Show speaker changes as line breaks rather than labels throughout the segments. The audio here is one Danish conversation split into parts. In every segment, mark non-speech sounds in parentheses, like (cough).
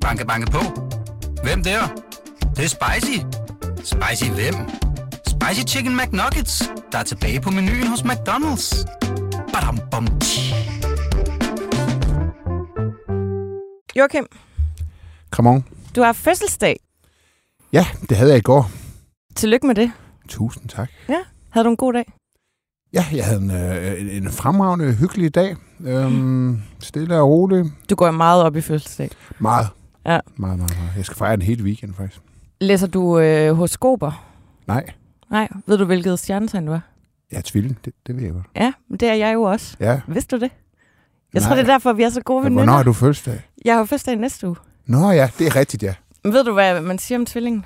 Banke, banke på. Hvem der? Det, det er spicy. Spicy hvem? Spicy Chicken McNuggets, der er tilbage på menuen hos McDonald's. Badum, bom.
Joachim,
Come
du har fødselsdag.
Ja, det havde jeg i går.
Tillykke med det.
Tusind tak.
Havde du en god dag?
Ja, jeg havde en, øh, en, en fremragende, hyggelig dag. Øhm, stille og rolig.
Du går meget op i fødselsdag.
Meget.
Ja.
Meget, meget, meget. Jeg skal fejre en helt weekend, faktisk.
Læser du øh, horoskoper?
Nej,
Nej. Ved du, hvilket stjernetegn du er?
jeg er tvilling. Det, det ved jeg godt.
Ja, men det er jeg jo også.
Ja.
Vidste du det? Jeg
Nej.
tror, det er derfor, vi er så gode
Men
veninder.
hvornår har du fødselsdag?
Jeg har fødselsdag næste uge.
Nå ja, det er rigtigt, ja.
Men ved du, hvad man siger om tvillingen?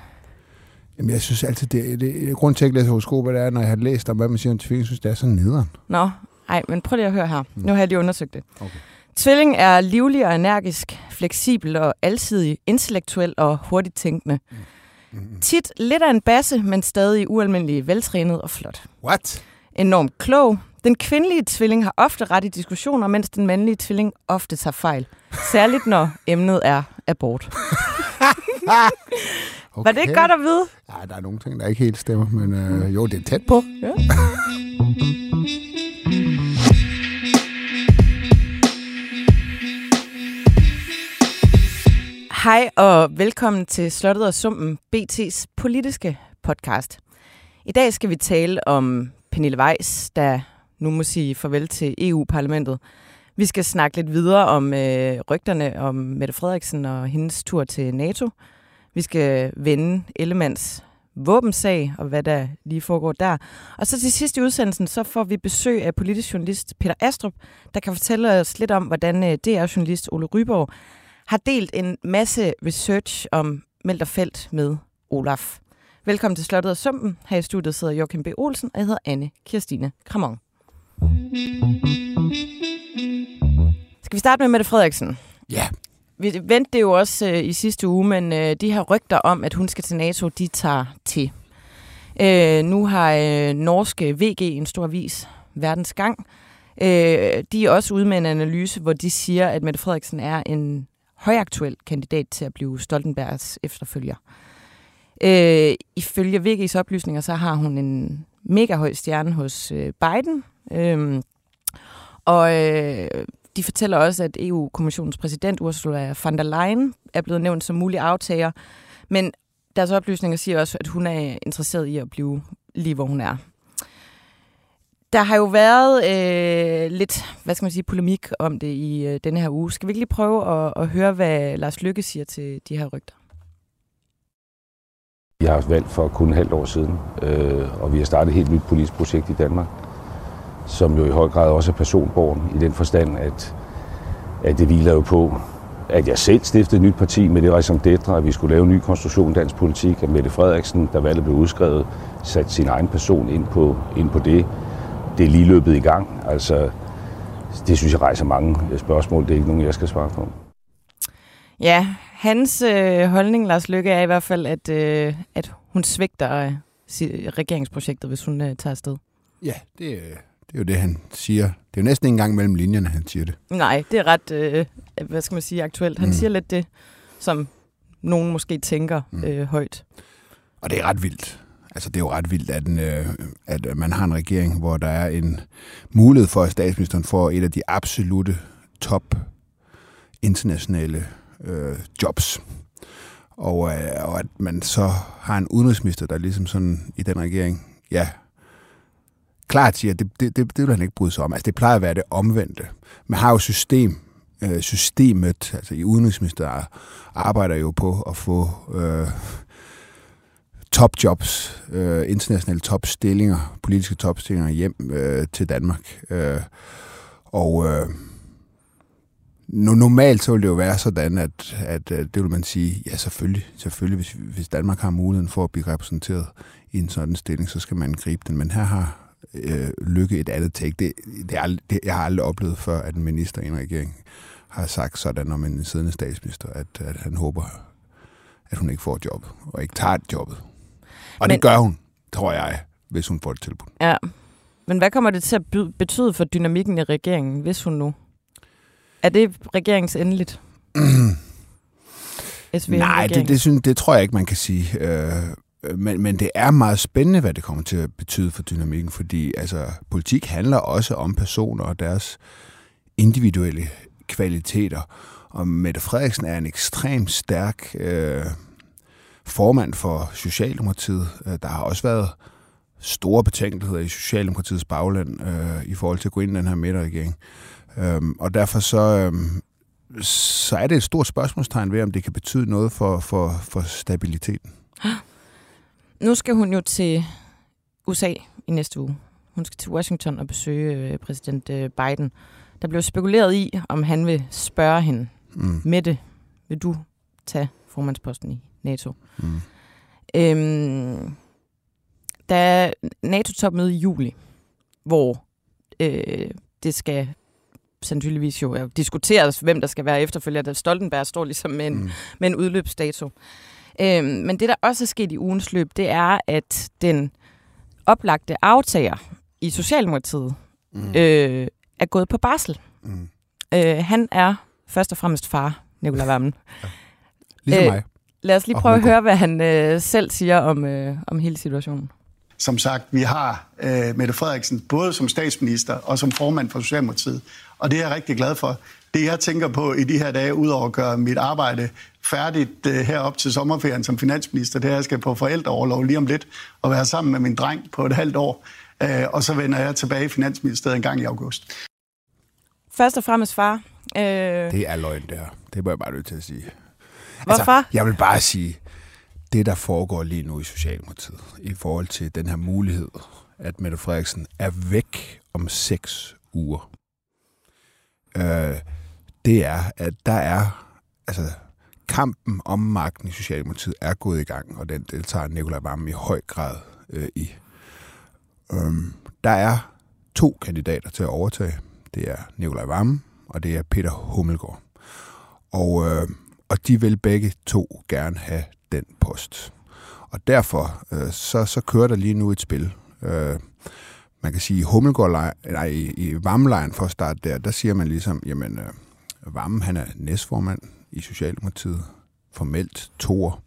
Jamen, jeg synes altid, det, det, grund til, at jeg læser horoskoper, det er, når jeg har læst om, hvad man siger om tvilling, synes det er så nederen.
Nå, nej, men prøv lige at høre her. Nu har jeg lige undersøgt det.
Okay.
Tvilling er livlig og energisk, fleksibel og alsidig, intellektuel og hurtigt tænkende.
Mm.
Tit lidt af en basse, men stadig ualmindelig veltrænet og flot.
What?
Enormt klog. Den kvindelige tvilling har ofte ret i diskussioner, mens den mandlige tvilling ofte tager fejl. Særligt når emnet er abort. (laughs) (laughs)
Okay.
Var det ikke godt at vide?
Ja, der er nogle ting, der ikke helt stemmer, men øh, jo, det er tæt på.
Ja. Hej og velkommen til Slottet og Sumpen, BT's politiske podcast. I dag skal vi tale om Pernille Weiss, der nu må sige farvel til EU-parlamentet. Vi skal snakke lidt videre om øh, rygterne om Mette Frederiksen og hendes tur til NATO. Vi skal vende Ellemands våbensag og hvad der lige foregår der. Og så til sidst i udsendelsen, så får vi besøg af politisk journalist Peter Astrup, der kan fortælle os lidt om, hvordan øh, DR-journalist Ole Ryborg har delt en masse research om Melterfelt med Olaf. Velkommen til Slottet og Sumpen. Her i studiet sidder Joachim B. Olsen, og jeg hedder Anne Kirstine Kramon. Skal vi starte med Mette Frederiksen?
Ja.
Vi vendte det jo også øh, i sidste uge, men øh, de her rygter om, at hun skal til NATO, de tager til. Øh, nu har øh, norske VG, en stor avis, Verdens Gang, øh, de er også ude med en analyse, hvor de siger, at Mette Frederiksen er en højaktuel kandidat til at blive Stoltenbergs efterfølger. Øh, ifølge VG's oplysninger, så har hun en mega høj stjerne hos øh, Biden. Øh, og øh, de fortæller også, at EU-kommissionens præsident Ursula von der Leyen er blevet nævnt som mulig aftager. Men deres oplysninger siger også, at hun er interesseret i at blive lige, hvor hun er. Der har jo været øh, lidt, hvad skal man sige, polemik om det i øh, denne her uge. Skal vi ikke lige prøve at, at høre, hvad Lars Lykke siger til de her rygter?
Vi har haft valg for kun et halvt år siden, øh, og vi har startet et helt nyt politisk projekt i Danmark, som jo i høj grad også er personborgen i den forstand, at, at det hviler jo på, at jeg selv stiftede et nyt parti med det raison d'etre, at vi skulle lave en ny konstruktion i dansk politik, at Mette Frederiksen, da valget blev udskrevet, satte sin egen person ind på, ind på det. Det er lige løbet i gang. Altså, det synes jeg rejser mange spørgsmål. Det er ikke nogen, jeg skal svare på.
Ja, hans øh, holdning, Lars Lykke, er i hvert fald, at, øh, at hun svigter øh, regeringsprojektet, hvis hun øh, tager afsted.
Ja, det, er- det er jo det, han siger. Det er jo næsten ikke engang mellem linjerne, han siger det.
Nej, det er ret, øh, hvad skal man sige, aktuelt. Han
Mm.
siger lidt det, som nogen måske tænker
Mm.
øh, højt.
Og det er ret vildt. Altså, det er jo ret vildt, at, en, øh, at man har en regering, hvor der er en mulighed for, at statsministeren får et af de absolute top internationale øh, jobs. Og, øh, og at man så har en udenrigsminister, der ligesom sådan i den regering, ja, klart siger, at det, det, det, det vil han ikke bryde sig om. Altså, det plejer at være det omvendte. Man har jo system, øh, systemet, altså i udenrigsminister arbejder jo på at få øh, topjobs, øh, internationale topstillinger, politiske topstillinger hjem øh, til Danmark. Øh, og øh, no, normalt så vil det jo være sådan, at, at øh, det vil man sige, ja selvfølgelig, selvfølgelig hvis, hvis Danmark har muligheden for at blive repræsenteret i en sådan stilling, så skal man gribe den. Men her har øh, Lykke et andet take. Det, det, er, det, jeg har aldrig oplevet før, at en minister i en regering har sagt sådan om en siddende statsminister, at, at han håber, at hun ikke får job, og ikke tager et jobbet. Og Men, det gør hun, tror jeg, hvis hun får et tilbud.
Ja. Men hvad kommer det til at betyde for dynamikken i regeringen, hvis hun nu? Er det regeringens endeligt? (clears throat)
Nej, det, det, synes, det tror jeg ikke, man kan sige. Øh, Øh, men, men det er meget spændende, hvad det kommer til at betyde for dynamikken, fordi altså, politik handler også om personer og deres individuelle kvaliteter. Og Mette Frederiksen er en ekstremt stærk øh, formand for Socialdemokratiet. Øh, der har også været store betænkeligheder i Socialdemokratiets bagland øh, i forhold til at gå ind i den her midterregering. Øhm, og derfor så, øhm, så er det et stort spørgsmålstegn ved, om det kan betyde noget for, for, for stabiliteten.
Nu skal hun jo til USA i næste uge. Hun skal til Washington og besøge øh, præsident øh, Biden. Der blev spekuleret i, om han vil spørge hende, mm. Mette, vil du tage formandsposten i NATO? Mm. Øhm, der er NATO-topmøde i juli, hvor øh, det skal sandsynligvis jo diskuteres, hvem der skal være efterfølger. Stoltenberg står ligesom med en, mm. med en udløbsdato. Øhm, men det, der også er sket i ugens løb, det er, at den oplagte aftager i Socialdemokratiet mm. øh, er gået på barsel. Mm. Øh, han er først og fremmest far, Nicolai Vammen. (laughs)
Ja. Ligesom øh, mig.
Lad os lige prøve at høre, hvad han øh, selv siger om, øh, om hele situationen.
Som sagt, vi har øh, Mette Frederiksen både som statsminister og som formand for Socialdemokratiet. Og det er jeg rigtig glad for. Det jeg tænker på i de her dage, udover at gøre mit arbejde færdigt øh, herop til sommerferien som finansminister, det er, at jeg skal på forældreoverlov lige om lidt og være sammen med min dreng på et halvt år. Øh, og så vender jeg tilbage i Finansministeriet en gang i august.
Først og fremmest far.
Øh... Det er løgn, det her. Det må jeg bare nødt til at sige.
Hvorfor? Altså,
jeg vil bare sige, det der foregår lige nu i Socialdemokratiet, i forhold til den her mulighed, at Mette Frederiksen er væk om seks uger, øh, det er, at der er, altså kampen om magten i Socialdemokratiet er gået i gang, og den deltager Nikolaj Vammen i høj grad øh, i. Øhm, der er to kandidater til at overtage. Det er Nikolaj Vammen, og det er Peter Hummelgaard. Og, øh, og de vil begge to gerne have den post. Og derfor øh, så, så kører der lige nu et spil. Øh, man kan sige, i Hummelgård, nej, i, i Vammelejren for at starte der, der siger man ligesom, jamen, øh, Vamme, han er næstformand i Socialdemokratiet, formelt toer.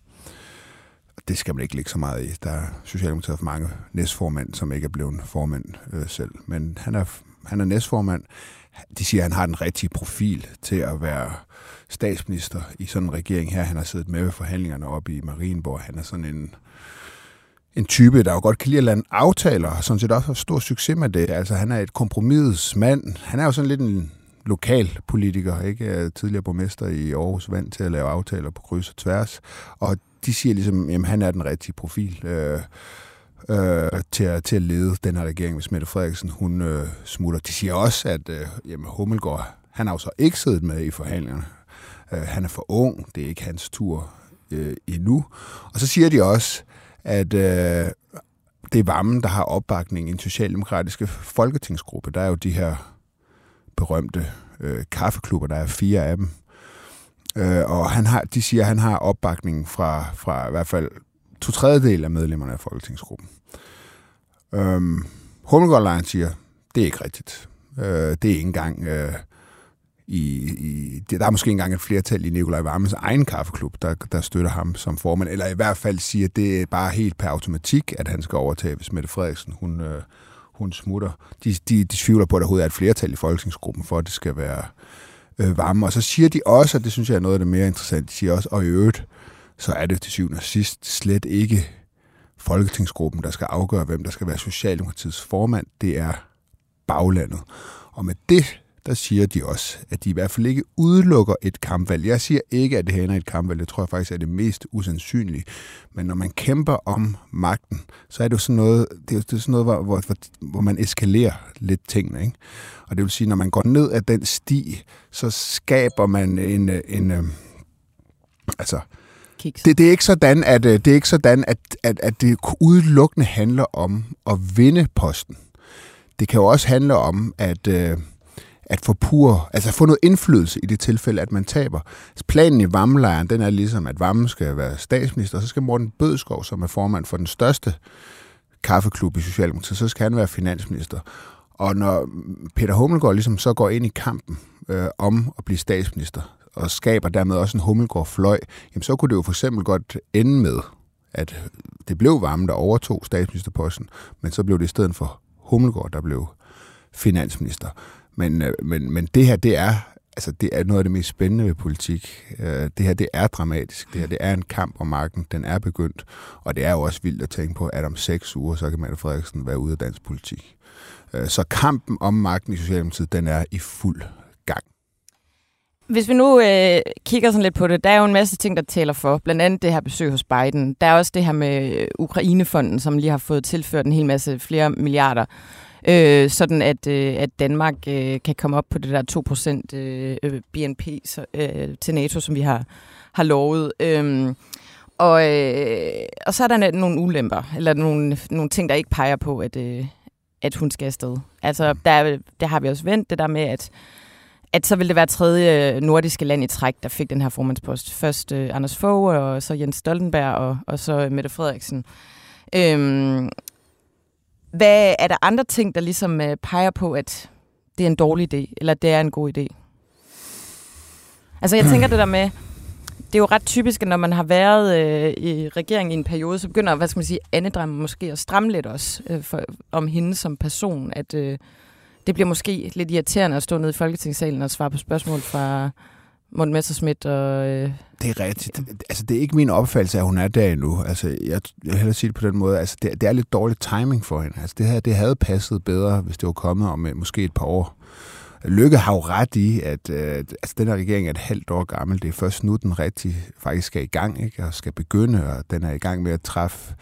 Det skal man ikke lægge så meget i. Der er Socialdemokratiet for mange næstformand, som ikke er blevet formand øh, selv. Men han er, han er næstformand. De siger, at han har den rigtige profil til at være statsminister i sådan en regering her. Han har siddet med ved forhandlingerne oppe i Marienborg. Han er sådan en, en type, der jo godt kan lide at lande aftaler, og sådan set også har stor succes med det. Altså, han er et kompromis mand. Han er jo sådan lidt en lokalpolitiker, ikke? Tidligere borgmester i Aarhus, vant til at lave aftaler på kryds og tværs. Og de siger ligesom, at han er den rigtige profil. Øh, øh, til, at, til at lede den her regering, hvis Mette Frederiksen hun øh, smutter. De siger også, at øh, jamen, Hummelgaard, han har jo så ikke siddet med i forhandlingerne. Øh, han er for ung, det er ikke hans tur øh, endnu. Og så siger de også, at øh, det er varmen, der har opbakning i en socialdemokratiske folketingsgruppe. Der er jo de her berømte øh, kaffeklubber, der er fire af dem. Øh, og han har, de siger, at han har opbakning fra, fra i hvert fald to tredjedel af medlemmerne af folketingsgruppen. Øhm, Hummelgaard siger, det er ikke rigtigt. Øh, det er ikke engang... Øh, i, i, der er måske engang et flertal i Nikolaj Varmes egen kaffeklub, der, der støtter ham som formand, eller i hvert fald siger, at det er bare helt per automatik, at han skal overtage, hvis Mette Frederiksen hun, øh, hun smutter. De, de, de tvivler på, at der overhovedet er et flertal i folketingsgruppen, for at det skal være øh, varme. Og så siger de også, og det synes jeg er noget af det mere interessante, de siger også, og i øvrigt, så er det til syvende og sidst slet ikke folketingsgruppen, der skal afgøre, hvem der skal være Socialdemokratiets formand. Det er baglandet. Og med det der siger de også, at de i hvert fald ikke udelukker et kampvalg. Jeg siger ikke, at det hænder et kampvalg. Det tror jeg faktisk er det mest usandsynlige. Men når man kæmper om magten, så er det jo sådan noget, det er, det er sådan noget hvor, hvor, hvor man eskalerer lidt tingene. Ikke? Og det vil sige, når man går ned ad den sti, så skaber man en, en, en øh, altså, det, det er ikke sådan, at øh, det er ikke sådan, at, at, at det udelukkende handler om at vinde posten. Det kan jo også handle om, at øh, at få pur, altså få noget indflydelse i det tilfælde, at man taber. Planen i varmelejren, den er ligesom, at varmen skal være statsminister, og så skal Morten Bødskov, som er formand for den største kaffeklub i Socialdemokratiet, så skal han være finansminister. Og når Peter Hummelgaard ligesom så går ind i kampen øh, om at blive statsminister, og skaber dermed også en Hummelgaard-fløj, jamen så kunne det jo for eksempel godt ende med, at det blev varme, der overtog statsministerposten, men så blev det i stedet for Hummelgaard, der blev finansminister. Men, øh, men, men det her, det er, altså, det er noget af det mest spændende ved politik. Øh, det her, det er dramatisk. Det her, det er en kamp om magten. Den er begyndt. Og det er jo også vildt at tænke på, at om seks uger, så kan Mette Frederiksen være ude af dansk politik. Øh, så kampen om magten i Socialdemokratiet, den er i fuld gang.
Hvis vi nu øh, kigger sådan lidt på det, der er jo en masse ting, der taler for. Blandt andet det her besøg hos Biden. Der er også det her med Ukrainefonden, som lige har fået tilført en hel masse flere milliarder. Øh, sådan at, øh, at Danmark øh, kan komme op på det der 2% øh, øh BNP så, øh, til NATO, som vi har, har lovet. Øh, og, øh, og så er der nogle ulemper, eller nogle, nogle ting, der ikke peger på, at, øh, at hun skal afsted. Altså, der, der har vi også vendt det der med, at at så vil det være tredje øh, nordiske land i træk, der fik den her formandspost. Først øh, Anders Fogh, og så Jens Stoltenberg, og, og så Mette Frederiksen. Øhm, hvad er der andre ting, der ligesom øh, peger på, at det er en dårlig idé, eller det er en god idé? Altså jeg tænker (clears throat) det der med, det er jo ret typisk, at når man har været øh, i regeringen i en periode, så begynder, hvad skal man sige, Anne måske at stramme lidt også øh, for, om hende som person, at øh, det bliver måske lidt irriterende at stå nede i Folketingssalen og svare på spørgsmål fra Morten Messerschmidt og... Øh,
det er rigtigt. Altså, det er ikke min opfattelse, at hun er der endnu. Altså, jeg, jeg vil hellere sige det på den måde. Altså, det, det er lidt dårlig timing for hende. Altså, det her, det havde passet bedre, hvis det var kommet om øh, måske et par år. Lykke har jo ret i, at øh, altså, den her regering er et halvt år gammel. Det er først nu, den rigtig faktisk skal i gang, ikke? og skal begynde, og den er i gang med at træffe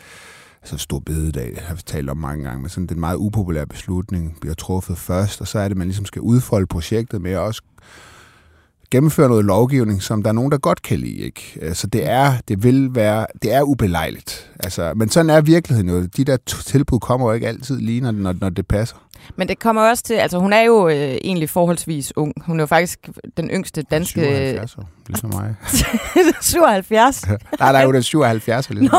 altså stor bededag, har vi talt om mange gange, men sådan den meget upopulære beslutning bliver truffet først, og så er det, at man ligesom skal udfolde projektet med at også gennemføre noget lovgivning, som der er nogen, der godt kan lide. Ikke? Så altså, det er, det vil være, det er ubelejligt. Altså, men sådan er virkeligheden jo. De der tilbud kommer jo ikke altid lige, når, når, når det passer.
Men det kommer også til, altså hun er jo øh, egentlig forholdsvis ung. Hun er jo faktisk den yngste danske...
77 år, ligesom mig. (laughs)
77?
nej, nej, hun er 77 lige
Nå, (laughs)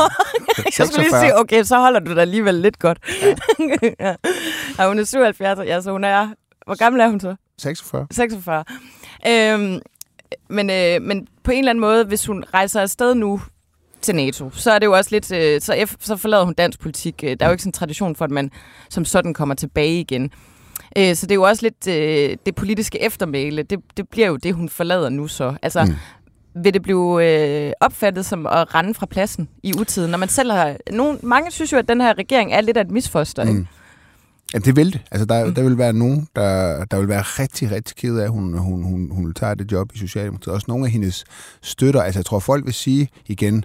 jeg skulle lige sige, okay, så holder du dig alligevel lidt godt. Ja. (laughs) ja. ja. hun er 77, ja, så hun er... Hvor gammel er hun så?
46.
46. Øhm, men, øh, men på en eller anden måde, hvis hun rejser afsted nu til NATO, så er det jo også lidt, øh, så, F, så forlader hun dansk politik. Øh, der er jo ikke sådan en tradition for, at man som sådan kommer tilbage igen. Øh, så det er jo også lidt øh, det politiske eftermæle. Det, det bliver jo det, hun forlader nu så. Altså, mm. vil det blive øh, opfattet som at rende fra pladsen i utiden? Når man selv har... Nogen, mange synes jo, at den her regering er lidt af et misfoster. Mm. Ikke?
Ja, det vil det. Altså, der, mm. der vil være nogen, der, der vil være rigtig, rigtig ked af, at hun, hun, hun, hun tager det job i Socialdemokratiet. Også nogle af hendes støtter. Altså, jeg tror, folk vil sige igen,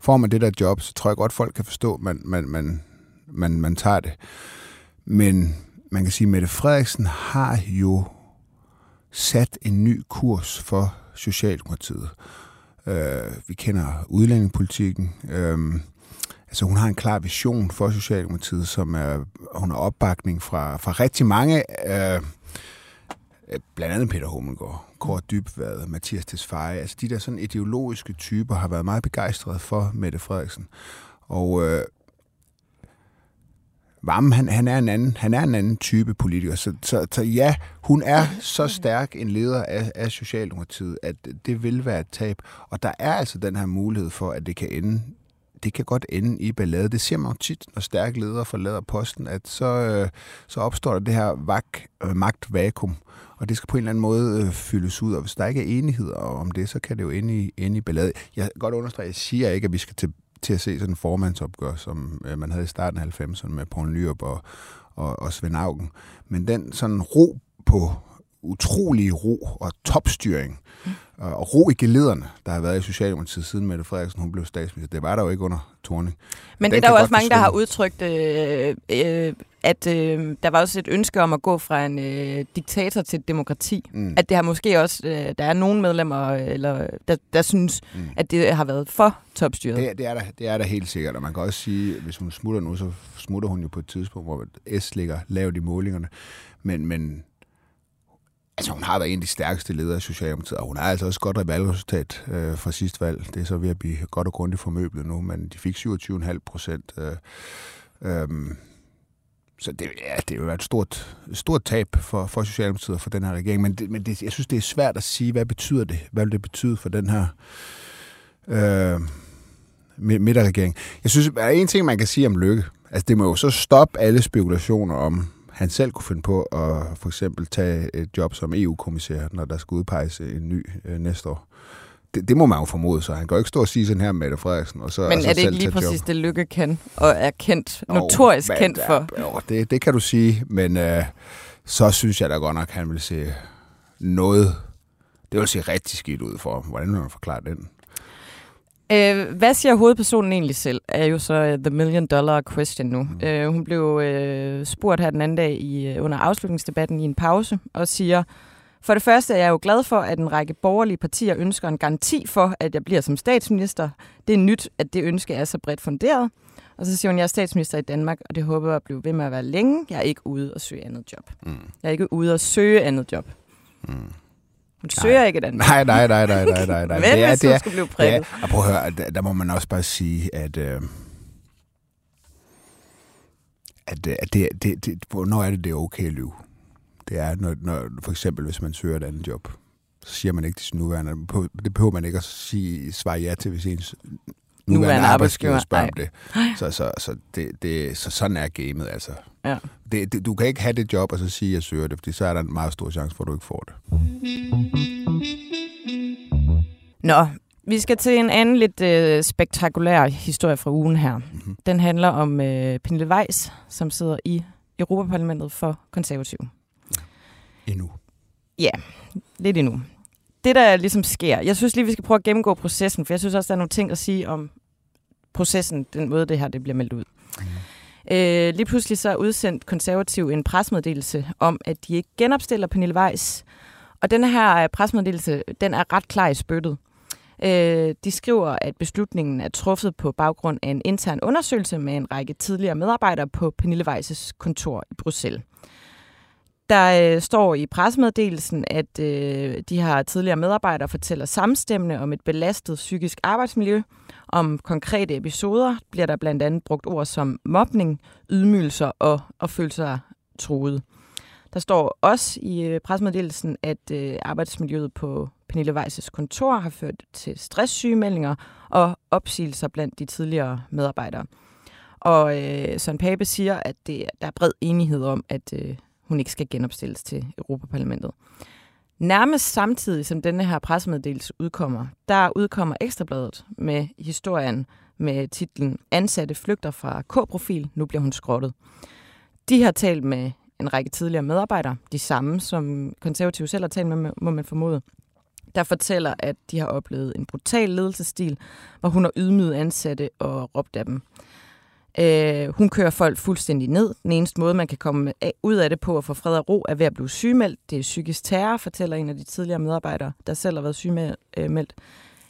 får man det der job, så tror jeg godt, folk kan forstå, at man, man, man, man, man tager det. Men man kan sige, at Mette Frederiksen har jo sat en ny kurs for Socialdemokratiet. Øh, vi kender udlændingepolitikken. Øh, Altså hun har en klar vision for Socialdemokratiet, som er, hun har opbakning fra, fra rigtig mange, øh, blandt andet Peter Hummelgaard, Kåre Dybvad, Mathias Tesfaye. Altså de der sådan ideologiske typer har været meget begejstrede for Mette Frederiksen. Og øh, Vam, han, han, er en anden, han er en anden type politiker. Så, så, så ja, hun er så stærk en leder af, af Socialdemokratiet, at det vil være et tab. Og der er altså den her mulighed for, at det kan ende det kan godt ende i ballade. Det ser man jo tit, når stærke ledere forlader posten, at så, øh, så opstår der det her vak, øh, magtvakuum, og det skal på en eller anden måde øh, fyldes ud, og hvis der ikke er enighed om det, så kan det jo ende i, ende i ballade. Jeg kan godt understrege, jeg siger ikke, at vi skal til, til at se sådan en formandsopgør, som øh, man havde i starten af 90'erne med Poul Nyrup og, og, og Svend Augen, men den sådan ro på utrolig ro og topstyring, og ro i gelederne, der har været i Socialdemokratiet siden Mette Frederiksen hun blev statsminister. Det var der jo ikke under Torning.
Men det er der jo også mange, der har udtrykt, øh, øh, at øh, der var også et ønske om at gå fra en øh, diktator til et demokrati. Mm. At det har måske også, øh, der er nogle medlemmer, eller, der, der synes, mm. at det har været for topstyret.
Det, det, er der, det er der helt sikkert, og man kan også sige, hvis hun smutter nu, så smutter hun jo på et tidspunkt, hvor S ligger lavt i målingerne. Men, men Altså, hun har været en af de stærkeste ledere i Socialdemokratiet, og hun har altså også godt et valgresultat øh, fra sidste valg. Det er så ved at blive godt og grundigt formøblet nu, men de fik 27,5 procent. Øh, øh, så det, ja, det er være et stort, stort tab for, for Socialdemokratiet og for den her regering. Men, det, men det, jeg synes, det er svært at sige, hvad betyder det? Hvad vil det betyde for den her øh, midterregering? Jeg synes, der er en ting, man kan sige om Lykke. Altså, det må jo så stoppe alle spekulationer om, han selv kunne finde på at for eksempel tage et job som EU-kommissær, når der skal udpeges en ny øh, næste år. Det, det må man jo formode, så han kan jo ikke stå og sige sådan her med Mette Frederiksen. Og så,
Men
og så
er det ikke lige præcis
job.
det, Lykke kan, og er kendt, notorisk
Jo,
kendt
men,
for?
Jo, det, det kan du sige, men øh, så synes jeg da godt nok, at han vil se noget, det vil se rigtig skidt ud for ham. Hvordan vil man forklare den?
Øh, hvad siger hovedpersonen egentlig selv, er jo så uh, the million dollar question nu. Mm. Øh, hun blev øh, spurgt her den anden dag i, uh, under afslutningsdebatten i en pause, og siger, for det første er jeg jo glad for, at en række borgerlige partier ønsker en garanti for, at jeg bliver som statsminister. Det er nyt, at det ønske er så bredt funderet. Og så siger hun, jeg er statsminister i Danmark, og det håber jeg at blive ved med at være længe. Jeg er ikke ude og søge andet job. Mm. Jeg er ikke ude og søge andet job. Mm. Hun søger ikke et andet
Nej, nej, nej, nej, nej, nej. nej. (laughs)
Men
det er,
hvis
det er,
skulle blive prikket.
er, og prøv at høre, der, der må man også bare sige, at, øh, at, øh, at det, det, det, hvornår er det, det er okay at lyve? Det er, når, når, for eksempel, hvis man søger et andet job, så siger man ikke til sin nuværende. Det behøver man ikke at sige, svare ja til, hvis ens nuværende,
Nuværende
arbejdsgiver
arbejdsgiver,
spørger om det. Så, så, så, det, det, så sådan er gamet, altså.
Ja.
Det, det, du kan ikke have det job, og så sige, at jeg søger det, fordi så er der en meget stor chance for, at du ikke får det.
Nå, vi skal til en anden lidt øh, spektakulær historie fra ugen her. Mm-hmm. Den handler om øh, Pernille Weiss, som sidder i Europaparlamentet for konservativ.
Endnu.
Ja, lidt endnu. Det, der ligesom sker, jeg synes lige, vi skal prøve at gennemgå processen, for jeg synes også, der er nogle ting at sige om processen, den måde, det her det bliver meldt ud. Mm. Øh, lige pludselig så udsendt konservativ en presmeddelelse om, at de ikke genopstiller Pernille Weiss. Og den her presmeddelelse, den er ret klar i spyttet. Øh, de skriver, at beslutningen er truffet på baggrund af en intern undersøgelse med en række tidligere medarbejdere på Pernille Weiss' kontor i Bruxelles. Der øh, står i pressemeddelelsen, at øh, de her tidligere medarbejdere fortæller samstemmende om et belastet psykisk arbejdsmiljø. Om konkrete episoder bliver der blandt andet brugt ord som mobning, ydmygelser og, og sig truet. Der står også i presmeddelelsen, pressemeddelelsen, at øh, arbejdsmiljøet på Pernille Weiss' kontor har ført til stresssygemeldinger og opsigelser blandt de tidligere medarbejdere. Og øh, Søren Pape siger, at det, der er bred enighed om, at øh, hun ikke skal genopstilles til Europaparlamentet. Nærmest samtidig som denne her pressemeddelelse udkommer, der udkommer Ekstrabladet med historien med titlen Ansatte flygter fra K-profil, nu bliver hun skrottet. De har talt med en række tidligere medarbejdere, de samme som konservative selv har talt med, må man formode, der fortæller, at de har oplevet en brutal ledelsesstil, hvor hun har ydmyget ansatte og råbt af dem. Øh, hun kører folk fuldstændig ned. Den eneste måde, man kan komme af, ud af det på at få fred og ro, er ved at blive sygemeldt. Det er psykisk terror, fortæller en af de tidligere medarbejdere, der selv har været sygemeldt.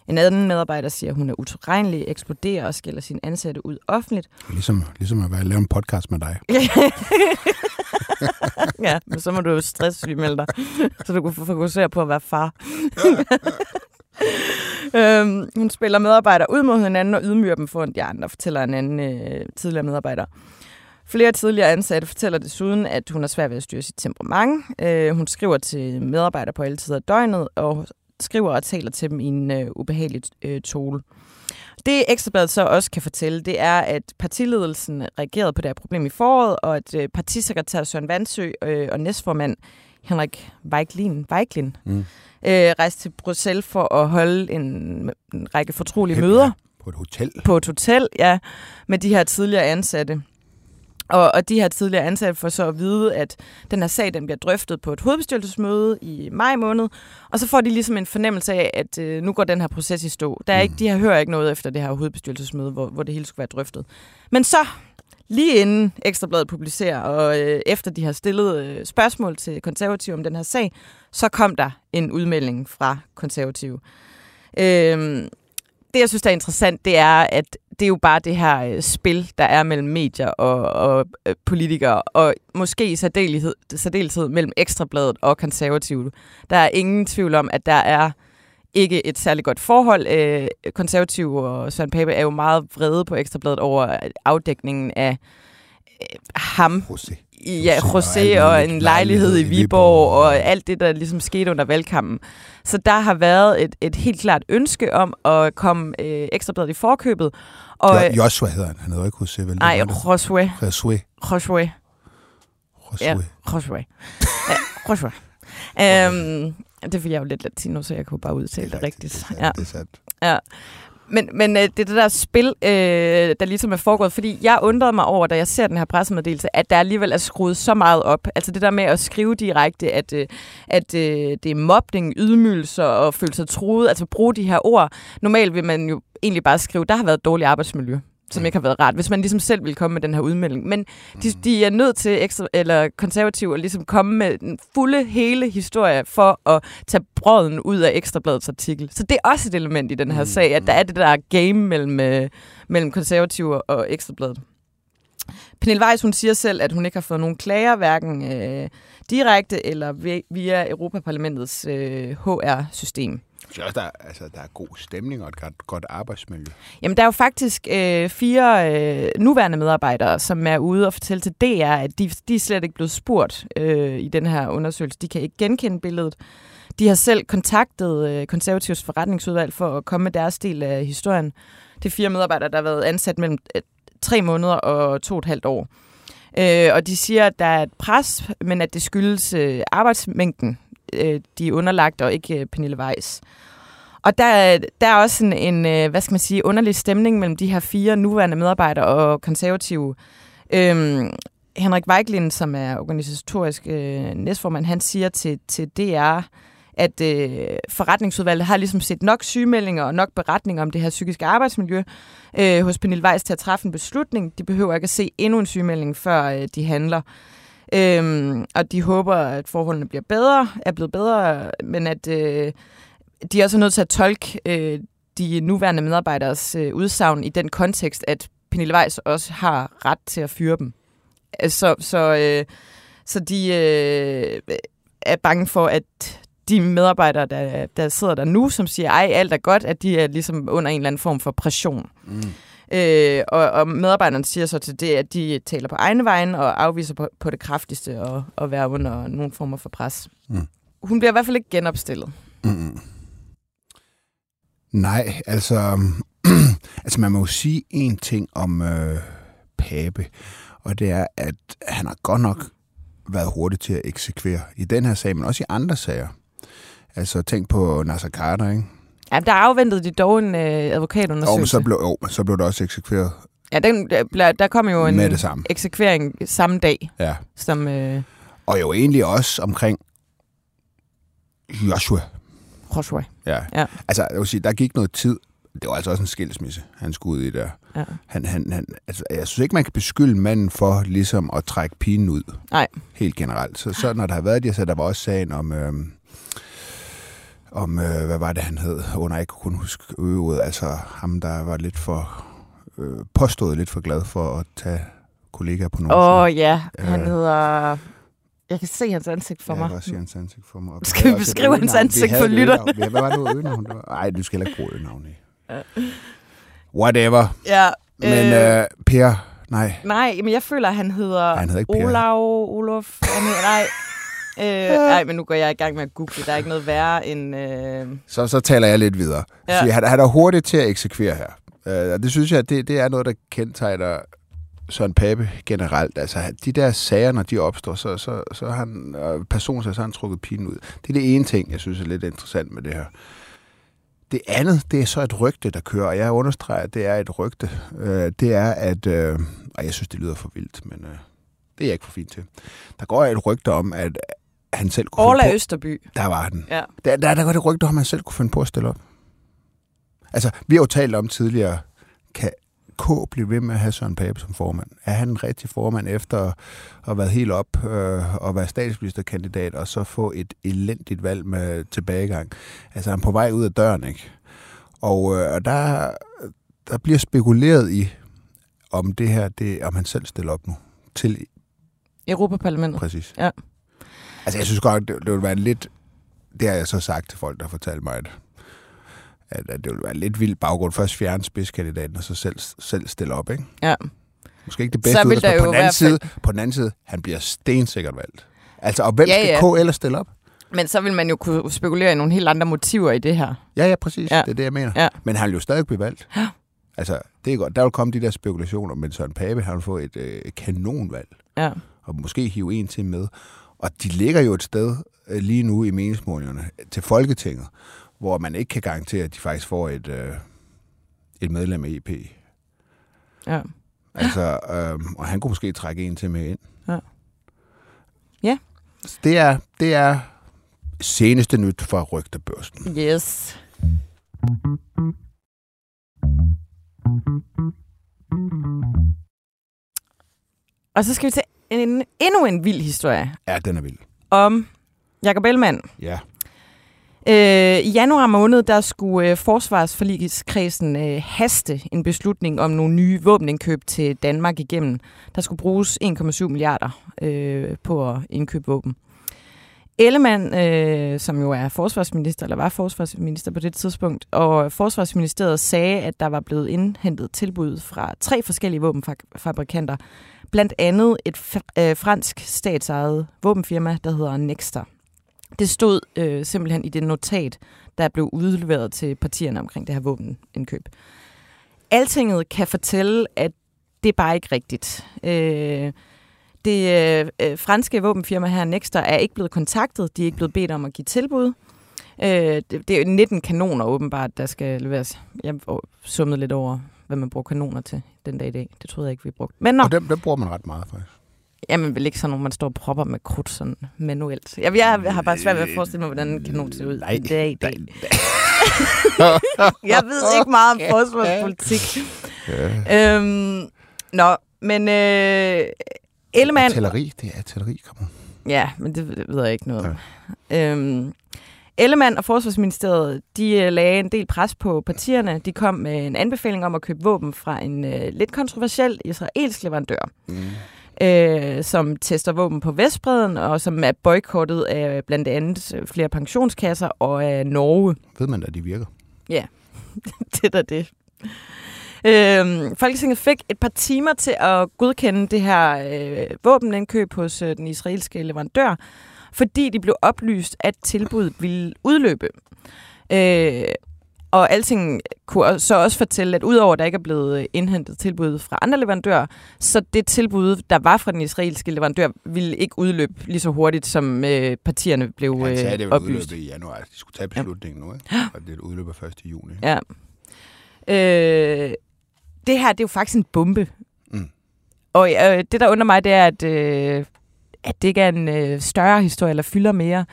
En anden medarbejder siger, at hun er utilregnelig, eksploderer og skælder sine ansatte ud offentligt.
Ligesom, ligesom at være lave en podcast med dig. (laughs)
ja, men så må du jo stresssygemelde dig, så du kan fokusere på at være far. (laughs) øhm, hun spiller medarbejdere ud mod hinanden og ydmyger dem foran de andre, fortæller en anden øh, tidligere medarbejder. Flere tidligere ansatte fortæller desuden, at hun har svært ved at styre sit temperament. Øh, hun skriver til medarbejdere på alle tider af døgnet, og skriver og taler til dem i en øh, ubehagelig øh, tone. Det Ekstrabladet så også kan fortælle, det er, at partiledelsen reagerede på det her problem i foråret, og at øh, partisekretær Søren Vandsø øh, og næstformand Henrik Weiklin, Weiklin mm. øh, rejste til Bruxelles for at holde en, en række fortrolige
Ja,
møder
På et hotel.
på et hotel, ja, med de her tidligere ansatte. Og, og de her tidligere ansatte får så at vide, at den her sag den bliver drøftet på et hovedbestyrelsesmøde i maj måned, og så får de ligesom en fornemmelse af, at øh, nu går den her proces i stå. Der er ikke, de her hører ikke noget efter det her hovedbestyrelsesmøde, hvor, hvor det hele skulle være drøftet. Men så, lige inden Ekstrabladet publicerer, og øh, efter de har stillet øh, spørgsmål til konservative om den her sag, så kom der en udmelding fra konservative. Øh, det, jeg synes, der er interessant, det er, at det er jo bare det her øh, spil, der er mellem medier og, og øh, politikere, og måske i særdeleshed, særdeleshed mellem Ekstrabladet og konservative. Der er ingen tvivl om, at der er ikke et særligt godt forhold. Øh, konservative og Søren Pape er jo meget vrede på Ekstrabladet over afdækningen af ham.
José.
Ja,
José og
og en lejlighed i Viborg og alt det, der ligesom skete under valgkampen. Så der har været et, et helt klart ønske om at komme øh, ekstrabladet i forkøbet. Og,
Jo, Joshua hedder han. Han hedder ikke José, vel?
nej,
det.
Josué.
Josué.
Josué. Ja,
Josué. (laughs)
Josué. Josué. Øhm, det fik jeg jo lidt latino, så jeg kunne bare udtale det, rigtigt.
Det er,
ja.
sandt, det er sandt.
Ja. Men, men øh, det er det der spil, øh, der ligesom er foregået, fordi jeg undrede mig over, da jeg ser den her pressemeddelelse, at der alligevel er skruet så meget op. Altså det der med at skrive direkte, at, øh, at øh, det er mobning, ydmygelser og føle sig truet, altså bruge de her ord. Normalt vil man jo egentlig bare skrive, der har været dårligt arbejdsmiljø som ikke har været rart, hvis man ligesom selv vil komme med den her udmelding. Men de, de er nødt til ekstra, eller konservative at ligesom komme med den fulde, hele historie for at tage brøden ud af Ekstrabladets artikel. Så det er også et element i den her sag, at der er det der game mellem, øh, mellem konservative og Ekstrabladet. Pernille Weiss, hun siger selv, at hun ikke har fået nogen klager, hverken øh, direkte eller vi- via Europaparlamentets øh, HR-system.
Synes også, der, er- altså, der er god stemning og et godt, godt arbejdsmiljø.
Jamen, der er jo faktisk øh, fire øh, nuværende medarbejdere, som er ude og fortælle til DR, at de, de er slet ikke blevet spurgt øh, i den her undersøgelse. De kan ikke genkende billedet. De har selv kontaktet øh, konservativs forretningsudvalg for at komme med deres del af historien. Det er fire medarbejdere, der har været ansat mellem øh, tre måneder og to og et halvt år. Øh, og de siger, at der er et pres, men at det skyldes øh, arbejdsmængden, øh, de er underlagt, og ikke øh, Pernille Weiss. Og der, der er også en, en, øh, hvad skal man sige, underlig stemning mellem de her fire nuværende medarbejdere og konservative. Øhm, Henrik Weiglin, som er organisatorisk øh, næstformand, han siger til, til DR, at øh, forretningsudvalget har ligesom set nok sygemeldinger og nok beretninger om det her psykiske arbejdsmiljø øh, hos Pernille Weiss til at træffe en beslutning. De behøver ikke at se endnu en sygemelding, før øh, de handler. Øhm, og de håber, at forholdene bliver bedre, er blevet bedre, men at øh, de er også nødt til at tolke øh, de nuværende medarbejderes øh, udsagn i den kontekst, at Pernille Weiss også har ret til at fyre dem. Øh, så, så, øh, så de øh, er bange for, at de medarbejdere, der, der sidder der nu, som siger, ej, alt er godt, at de er ligesom under en eller anden form for pression.
Mm.
Øh, og, og medarbejderne siger så til det, at de taler på egne vegne og afviser på, på det kraftigste at, at være under nogen former for pres.
Mm.
Hun bliver i hvert fald ikke genopstillet.
Mm. Nej, altså, (clears throat) altså man må jo sige en ting om øh, Pape, og det er, at han har godt nok været hurtig til at eksekvere i den her sag, men også i andre sager. Altså tænk på Nasser Carter, ikke?
Ja, der afventede de dog en øh,
Jo, men
advokatundersøgelse.
så blev, jo, men så blev det også eksekveret
Ja, den, der, der kom jo en
med det samme.
eksekvering samme dag,
Ja.
som... Øh,
Og jo egentlig også omkring Joshua.
Joshua.
Ja.
Ja.
Altså, jeg vil sige, der gik noget tid. Det var altså også en skilsmisse, han skulle ud i der.
Ja.
Han, han, han, altså, jeg synes ikke, man kan beskylde manden for ligesom at trække pigen ud.
Nej.
Helt generelt. Så, så når der har været det, så der var også sagen om, øh, om øh, hvad var det, han hed, under jeg kunne huske øvet. Altså ham, der var lidt for, øh, påstået lidt for glad for at tage kollegaer på nogen.
Åh oh, ja, han
Øh.
hedder... Jeg kan se hans ansigt for
jeg
mig.
kan også sige hans ansigt for mig. Og (laughs)
Skal vi beskrive hans ansigt for lytterne?
Ja, Hvad var det nu øgenavn? Det var? Ej, du skal heller ikke bruge øgenavn i. Whatever.
Ja,
Men øh, Per, nej,
Nej, men jeg føler, at han hedder,
han hedder ikke.
Olav, Olof. Han hedder, nej. Øh, nej, men nu går jeg i gang med at google. Der er ikke noget værre end... Øh,
så, så taler jeg lidt videre.
Ja.
Ja. Han, han er hurtig til at eksekvere her. Øh, og det synes jeg, det, det er noget, der kendetegner Søren Pape generelt. Altså, de der sager, når de opstår, så, så, så har han, øh, personen, så har han trukket pigen ud. Det er det ene ting, jeg synes er lidt interessant med det her. Det andet, det er så et rygte, der kører, og jeg understreger, at det er et rygte. Øh, det er, at, øh, og jeg synes, det lyder for vildt, men øh, det er jeg ikke for fint til. Der går et rygte om, at han selv kunne
Orla. Østerby.
Der var den.
Ja.
Der, der, der går det rygte om, han selv kunne finde på at stille op. Altså, vi har jo talt om tidligere, kan K blive ved med at have Søren Pape som formand? Er han en rigtig formand efter at have været helt op øh, og være statsministerkandidat, og så få et elendigt valg med tilbagegang? Altså, han er på vej ud af døren, ikke? Og, øh, der, der bliver spekuleret i, om det her, det, om han selv stiller op nu. Til
Europaparlamentet.
præcis.
Ja.
Altså, jeg synes godt, det, det ville være lidt... Det har jeg så sagt til folk, der har fortalt mig, at, at, at det ville være lidt vild baggrund. Først fjerne spidskandidaten, og så selv, selv stille op, ikke?
Ja.
Måske ikke det bedste
Så vil der
på den, anden side,
fald-
på den anden side, han bliver stensikkert valgt. Altså, og hvem
Ja,
skal
ja.
KL ellers stille op?
Men så vil man jo kunne spekulere i nogle helt andre motiver i det her.
Ja, ja, præcis.
Ja.
Det er det, jeg mener.
Ja.
Men han vil jo stadig blive valgt.
Ja.
Altså, det er godt. Der vil komme de der spekulationer, men Søren Pape, han vil få et øh, kanonvalg,
Ja.
og måske hive en til med. Og de ligger jo et sted øh, lige nu i meningsmålingerne til Folketinget, hvor man ikke kan garantere, at de faktisk får et, øh, et medlem af EP.
ja.
Altså, øh, og han kunne måske trække en til med ind.
Ja. Ja.
Det er, det er seneste nyt fra rygtebørsen.
Yes. Og så skal vi til en, endnu en vild historie
Ja, den er vild.
om Jacob Ellemann.
Ja.
Øh, I januar måned, der skulle øh, forsvarsforligskredsen øh, haste en beslutning om nogle nye våbenindkøb til Danmark igennem. Der skulle bruges 1,7 milliarder øh, på at indkøbe våben. Ellemann, øh, som jo er forsvarsminister, eller var forsvarsminister på det tidspunkt, og Forsvarsministeriet sagde, at der var blevet indhentet tilbud fra tre forskellige våbenfabrikanter, blandt andet et øh, fransk statsejet våbenfirma, der hedder Nexter. Det stod øh, simpelthen i det notat, der blev udleveret til partierne omkring det her våbenindkøb. Altinget kan fortælle, at det er bare ikke rigtigt. Øh, det øh, øh franske våbenfirma her, Nexter, er ikke blevet kontaktet. De er ikke blevet bedt om at give tilbud. Øh, det, det er 19 kanoner åbenbart, der skal leveres. Jeg summede summet lidt over, hvad man bruger kanoner til den dag i dag. Det troede jeg ikke, vi brugte. Men nå,
Og dem, dem bruger man ret meget, faktisk.
Jamen vel ikke sådan nogle, man står og propper med krudt sådan manuelt. Jeg, jeg har bare svært ved at forestille mig, hvordan en kanon ser ud
Nej,
i dag. i dag.
nej, (laughs)
Jeg ved ikke meget om forsvarspolitik.
Ja.
øhm, nå, men øh, Ellemann...
Artilleri, det er artilleri, kom on.
Ja, men det ved- jeg ikke noget om. Øhm, Ellemann og Forsvarsministeriet, de øh, lagde en del pres på partierne. De kom med en anbefaling om at købe våben fra en øh, lidt kontroversiel israelsk leverandør.
Mm.
øh, som tester våben på Vestbreden, og som er boykottet af blandt andet øh, flere pensionskasser og af Norge.
Ved man, at de virker? (laughs)
det er da det. Øhm, Folketinget fik et par timer til at godkende det her øh, våbenindkøb hos øh, den israelske leverandør, fordi de blev oplyst, at tilbuddet ville udløbe. Øh, og alting kunne så også fortælle, at udover at der ikke er blevet øh, indhentet tilbud fra andre leverandører, så det tilbud, der var fra den israelske leverandør, ville ikke udløbe lige så hurtigt, som øh, partierne blev øh,
det
oplyst.
udløbe i januar. De skulle tage beslutningen nu, ikke? Og det udløber først i juni.
Ja. Øh, det her, det er jo faktisk en bombe.
Mm.
Og øh, det, der undrer mig, det er, at, øh, at det ikke er en øh, større historie, eller fylder mere.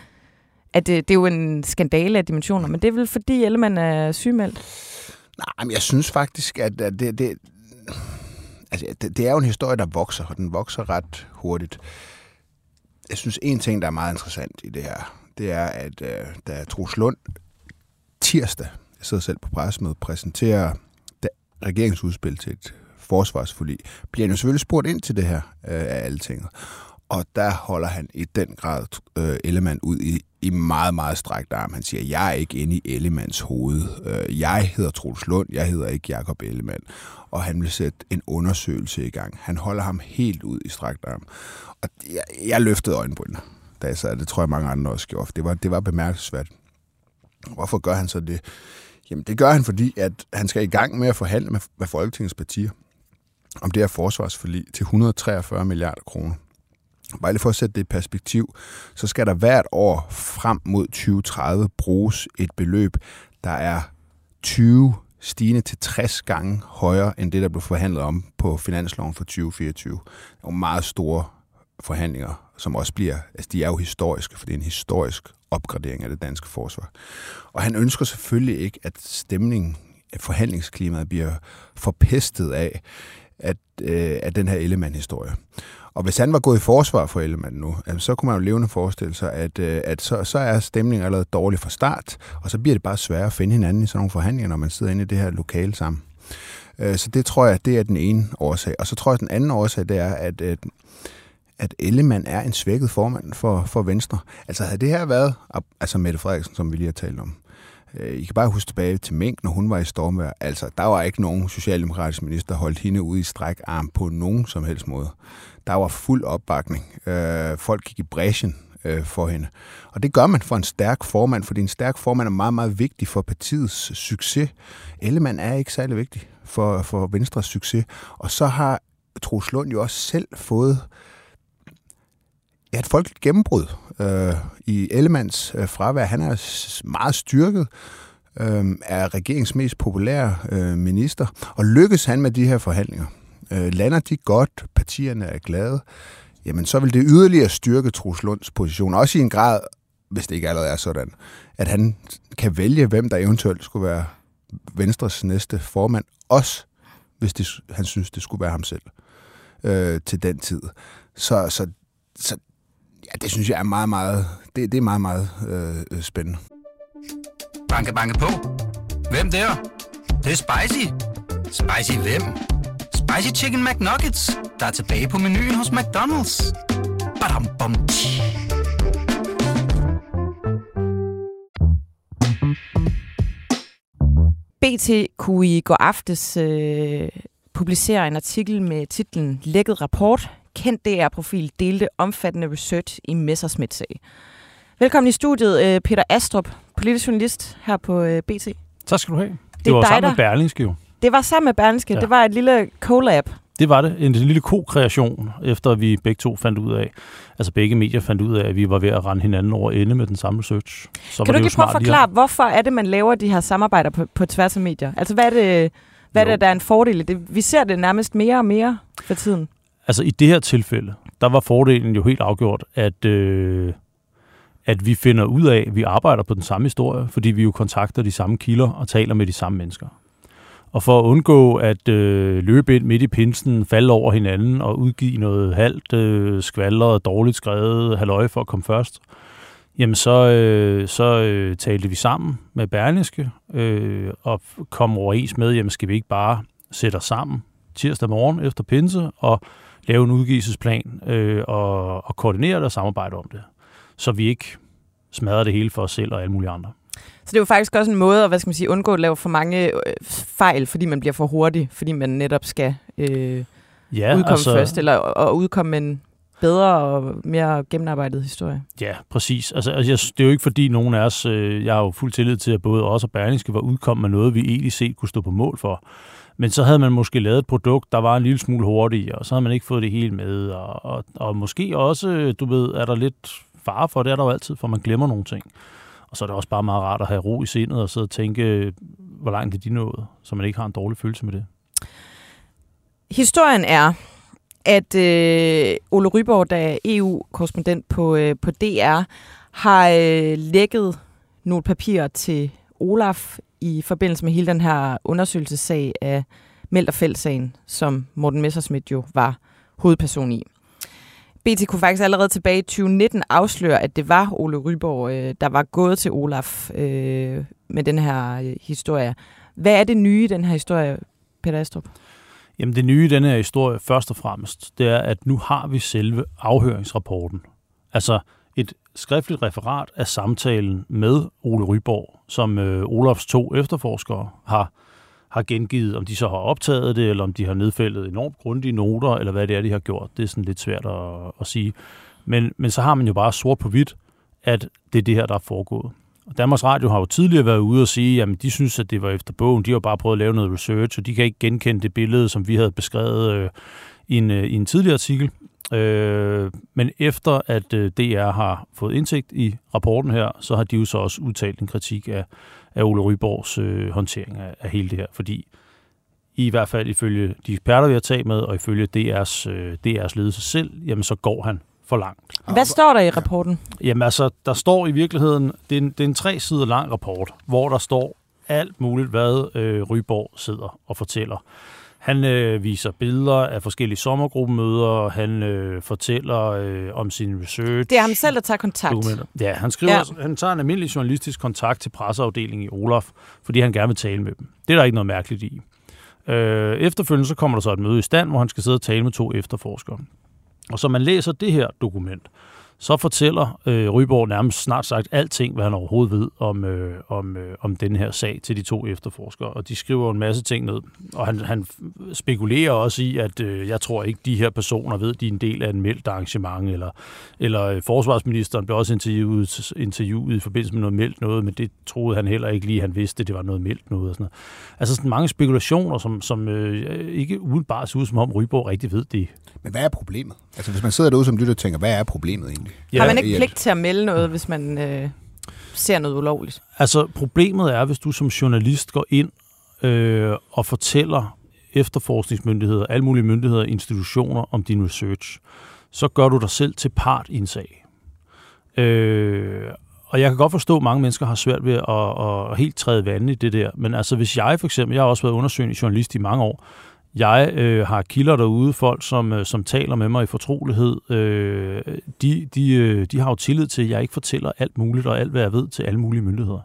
At det, det er jo en skandale af dimensioner, men det er vel fordi Ellemann er sygemeldt.
Nej, men jeg synes faktisk, at at det, det, altså, det, det er jo en historie, der vokser, og den vokser ret hurtigt. Jeg synes, en ting, der er meget interessant i det her, det er, at øh, da Troels Lund tirsdag, jeg sidder selv på pressemødet, præsenterer regeringsudspil til et forsvarsforlig, bliver han jo selvfølgelig spurgt ind til det her øh, af alle ting. Og der holder han i den grad øh, Ellemann ud i, i meget, meget strækt arm. Han siger, jeg er ikke inde i Ellemanns hoved. Øh, jeg hedder Troels Lund, jeg hedder ikke Jakob Ellemann. Og han vil sætte en undersøgelse i gang. Han holder ham helt ud i strækt arm. Og jeg, jeg løftede øjenbrynene, da jeg sad. Det tror jeg mange andre også gjorde. Det var, det var bemærkelsesværdigt. Hvorfor gør han så det? Jamen det gør han, fordi at han skal i gang med at forhandle med, med Folketingets partier om det her forsvarsforlig til 143 milliarder kroner. Bare lige for at sætte det i perspektiv, så skal der hvert år frem mod 2030 bruges et beløb, der er 20 stigende til 60 gange højere end det, der blev forhandlet om på finansloven for 2024. Nogle meget store forhandlinger, som også bliver, altså de er jo historiske, for det er en historisk opgradering af det danske forsvar. Og han ønsker selvfølgelig ikke, at stemningen, at forhandlingsklimaet bliver forpestet af, at, øh, af den her Ellemann-historie. Og hvis han var gået i forsvar for Ellemann nu, så kunne man jo levende forestille sig, at, øh, at så, så er stemningen allerede dårlig fra start, og så bliver det bare sværere at finde hinanden i sådan nogle forhandlinger, når man sidder inde i det her lokale sammen. Øh, så det tror jeg, det er den ene årsag. Og så tror jeg, at den anden årsag, det er, at, at, at Ellemann er en svækket formand for, for Venstre. Altså havde det her været, altså Mette Frederiksen, som vi lige har talt om, I kan bare huske tilbage til Mink, når hun var i stormvær. Altså, der var ikke nogen socialdemokratisk minister, der holdt hende ude i stræk arm på nogen som helst måde. Der var fuld opbakning. Øh, folk gik i bræschen øh, for hende. Og det gør man for en stærk formand, fordi en stærk formand er meget, meget vigtig for partiets succes. Ellemann er ikke særlig vigtig for, for Venstres succes. Og så har Troels Lund jo også selv fået ja, et folkeligt gennembrud øh, i Ellemanns øh, fravær. Han er meget styrket, øh, er regeringens mest populære øh, minister, og lykkes han med de her forhandlinger. Øh, lander de godt, partierne er glade, jamen så vil det yderligere styrke Truls Lunds position, også i en grad, hvis det ikke allerede er sådan, at han kan vælge, hvem der eventuelt skulle være Venstres næste formand, også hvis det, han synes, det skulle være ham selv øh, til den tid. Så, så, så ja, det synes jeg er meget, meget, det, det er meget, meget øh, spændende.
Banke, banke på. Hvem der? Det, det er spicy. Spicy hvem? Spicy Chicken McNuggets, der er tilbage på menuen hos McDonald's. Badum, bom,
BT kunne i går aftes øh, publicere en artikel med titlen Lækket rapport. Kendt DR-profil delte omfattende research i Messersmith-sag. Velkommen i studiet, øh, Peter Astrup, politisk journalist her på øh, BT.
Tak skal du have. Det, det var dig, sammen med Berlingske jo.
Det var sammen med Berlingske. Ja. Det var et lille collab.
Det var det. En lille ko-kreation, efter vi begge to fandt ud af, altså begge medier fandt ud af, at vi var ved at rende hinanden over ende med den samme research.
Så kan du ikke prøve at forklare, hvorfor er det, man laver de her samarbejder på, på tværs af medier? Altså hvad er det, hvad er det der er en fordel i det? Vi ser det nærmest mere og mere for tiden.
Altså i det her tilfælde, der var fordelen jo helt afgjort, at, øh, at vi finder ud af, at vi arbejder på den samme historie, fordi vi jo kontakter de samme kilder og taler med de samme mennesker. Og for at undgå at øh, løbe ind midt i pinsen, falde over hinanden og udgive noget halvt øh, skvaldret, dårligt skrevet halvøje for at komme først, jamen så, øh, så øh, talte vi sammen med Berlingske øh, og kom overens med, jamen skal vi ikke bare sætte os sammen tirsdag morgen efter pinse og lave en udgivelsesplan øh, og, og koordinere det og samarbejde om det, så vi ikke smadrer det hele for os selv og alle mulige andre.
Så det er jo faktisk også en måde at hvad skal man sige, undgå at lave for mange øh, fejl, fordi man bliver for hurtig, fordi man netop skal øh, ja, udkomme altså, først, eller og udkomme med en bedre og mere gennemarbejdet historie.
Ja, præcis. Altså, altså, det er jo ikke fordi nogen af os, øh, jeg har jo fuld tillid til, at både os og Berlingske var udkommet med noget, vi egentlig set kunne stå på mål for. Men så havde man måske lavet et produkt, der var en lille smule hurtigere, og så havde man ikke fået det hele med. Og, og, og måske også, du ved, er der lidt fare for, det er der jo altid, for man glemmer nogle ting. Og så er det også bare meget rart at have ro i sindet og sidde og tænke, hvor langt er de nået, så man ikke har en dårlig følelse med det.
Historien er, at øh, Ole Ryborg, der er EU-korrespondent på, øh, på DR, har øh, lækket nogle papirer til Olaf i forbindelse med hele den her undersøgelsessag af Melterfeld-sagen, som Morten Messersmith jo var hovedperson i. BT kunne faktisk allerede tilbage i 2019 afsløre, at det var Ole Ryborg, øh, der var gået til Olaf øh, med den her øh, historie. Hvad er det nye i den her historie, Peter Astrup?
Jamen det nye i den her historie, først og fremmest, det er, at nu har vi selve afhøringsrapporten. Altså et skriftligt referat af samtalen med Ole Ryborg, som øh, Olafs to efterforskere har har gengivet, om de så har optaget det, eller om de har nedfældet enormt grundige noter, eller hvad det er, de har gjort. Det er sådan lidt svært at, at sige. Men, men så har man jo bare sort på hvidt, at det er det her, der er foregået. Og Danmarks Radio har jo tidligere været ude og sige, at de synes, at det var efter bogen. De har bare prøvet at lave noget research, og de kan ikke genkende det billede, som vi havde beskrevet øh, i, en, øh, i en tidligere artikel. Øh, men efter at øh, DR har fået indsigt i rapporten her, så har de jo så også udtalt en kritik af, af Ole Ryborgs øh, håndtering af, af hele det her, fordi i hvert fald ifølge de eksperter, vi har talt med, og ifølge DR's, øh, DR's ledelse selv, jamen så går han for langt.
Hvad står der i rapporten?
Jamen altså, der står i virkeligheden, det er en, det er en tre sider lang rapport, hvor der står alt muligt, hvad øh, Ryborg sidder og fortæller. Han øh, viser billeder af forskellige sommergruppemøder, han øh, fortæller øh, om sin research.
Det er ham selv, der tager kontakt.
Dokumenter. Ja, han skriver, ja. han tager en almindelig journalistisk kontakt til presseafdelingen i Olaf, fordi han gerne vil tale med dem. Det er der ikke noget mærkeligt i. Øh, efterfølgende så kommer der så et møde i stand, hvor han skal sidde og tale med to efterforskere. Og så man læser det her dokument, så fortæller øh, Ryborg nærmest snart sagt alting, hvad han overhovedet ved om, øh, om, øh, om den her sag til de to efterforskere. Og de skriver en masse ting ned. Og han, han spekulerer også i, at øh, jeg tror ikke, de her personer ved, de er en del af en meldt arrangement, eller, eller øh, forsvarsministeren blev også interviewet, interviewet i forbindelse med noget meldt noget, men det troede han heller ikke lige, han vidste, det var noget meldt noget. Og sådan noget. Altså sådan mange spekulationer, som, som øh, ikke udenbart ser ud, som om Ryborg rigtig ved det.
Men hvad er problemet? Altså hvis man sidder derude som lytter og tænker, hvad er problemet egentlig?
Ja, har man ikke pligt til at melde noget, hvis man øh, ser noget ulovligt?
Altså problemet er, hvis du som journalist går ind øh, og fortæller efterforskningsmyndigheder, alle mulige myndigheder og institutioner om din research, så gør du dig selv til part i en sag. Øh, og jeg kan godt forstå, at mange mennesker har svært ved at, at helt træde vandet i det der. Men altså, hvis jeg for eksempel, jeg har også været undersøgende journalist i mange år, jeg øh, har kilder derude, folk som, øh, som taler med mig i fortrolighed. Øh, de, de, øh, de har jo tillid til, at jeg ikke fortæller alt muligt og alt, hvad jeg ved til alle mulige myndigheder.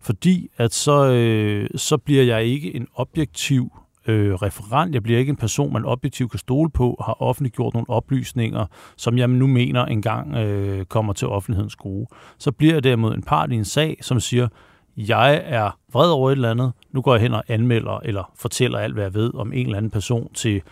Fordi at så, øh, så bliver jeg ikke en objektiv øh, referent. Jeg bliver ikke en person, man objektivt kan stole på, har offentliggjort nogle oplysninger, som jeg nu mener engang øh, kommer til offentlighedens gode. Så bliver jeg derimod en part i en sag, som siger, jeg er vred over et eller andet, nu går jeg hen og anmelder eller fortæller alt, hvad jeg ved om en eller anden person til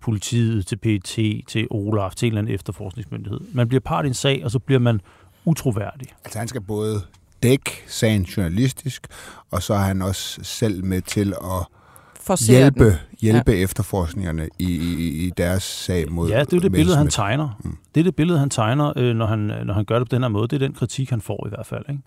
politiet, til PET, til Olaf, til en eller anden efterforskningsmyndighed. Man bliver part i en sag, og så bliver man utroværdig.
Altså han skal både dække sagen journalistisk, og så er han også selv med til at Forser hjælpe, den. hjælpe ja. efterforskningerne i, i, i deres sag mod
Ja, det er det billede, han tegner. Mm. Det er det billede, han tegner, øh, når, han, når han gør det på den her måde. Det er den kritik, han får i hvert fald. Ikke?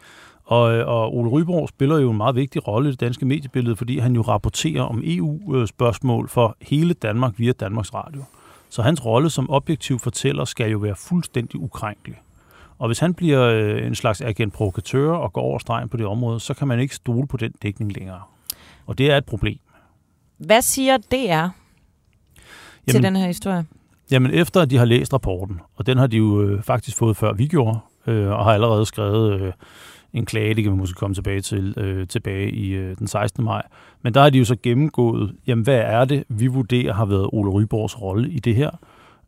Og, og Ole Ryborg spiller jo en meget vigtig rolle i det danske mediebillede, fordi han jo rapporterer om EU-spørgsmål for hele Danmark via Danmarks Radio. Så hans rolle som objektiv fortæller skal jo være fuldstændig ukrænkelig. Og hvis han bliver øh, en slags agent-provokatør og går over stregen på det område, så kan man ikke stole på den dækning længere. Og det er et problem.
Hvad siger DR jamen, til den her historie?
Jamen efter at de har læst rapporten, og den har de jo øh, faktisk fået før vi gjorde, øh, og har allerede skrevet øh, en klage, det kan vi måske komme tilbage til øh, tilbage i øh, den 16. maj. Men der har de jo så gennemgået, jamen hvad er det, vi vurderer har været Ole Ryborgs rolle i det her,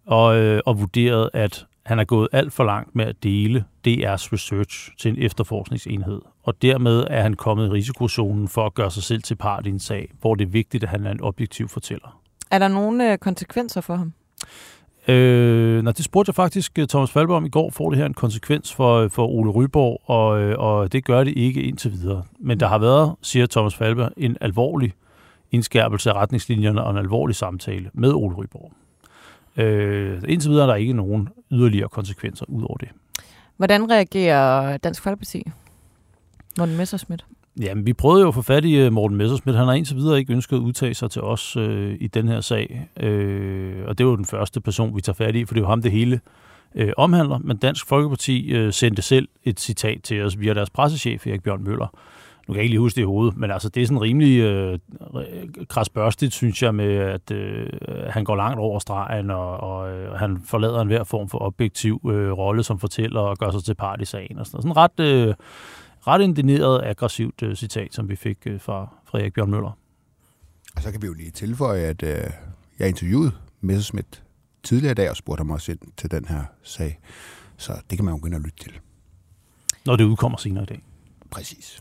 og, øh, og vurderet, at han er gået alt for langt med at dele DR's research til en efterforskningsenhed, og dermed er han kommet i risikozonen for at gøre sig selv til part i en sag, hvor det er vigtigt, at han er en objektiv fortæller.
Er der nogle øh, konsekvenser for ham?
Øh, nej, det spurgte jeg faktisk øh, Thomas Falber om i går, får det her en konsekvens for, øh, for Ole Ryborg, og, øh, og det gør det ikke indtil videre. Men der har været, siger Thomas Falber, en alvorlig indskærpelse af retningslinjerne og en alvorlig samtale med Ole Ryborg. Øh, indtil videre er der ikke nogen yderligere konsekvenser ud over det.
Hvordan reagerer Dansk Folkeparti? Morten Messerschmidt?
Jamen, vi prøvede jo at få fat i øh, Morten Messersmith. Han har indtil videre ikke ønsket at udtage sig til os øh, i den her sag. Øh, og det var den første person, vi tager fat i, for det er jo ham, det hele øh, omhandler. Men Dansk Folkeparti øh, sendte selv et citat til os via deres pressechef, Erik Bjørn Møller. Nu kan jeg ikke lige huske det i hovedet, men altså, det er sådan rimelig øh, krasbørstigt, synes jeg, med at øh, han går langt over stregen, og, og øh, han forlader enhver form for objektiv øh, rolle som fortæller og gør sig til part i sagen. Og sådan, sådan ret... Øh, ret indineret, aggressivt uh, citat, som vi fik uh, fra Frederik Bjørn Møller.
Og så kan vi jo lige tilføje, at uh, jeg interviewede Messerschmidt tidligere i dag og spurgte ham også ind til den her sag. Så det kan man jo ind og lytte til.
Når det udkommer senere i dag.
Præcis.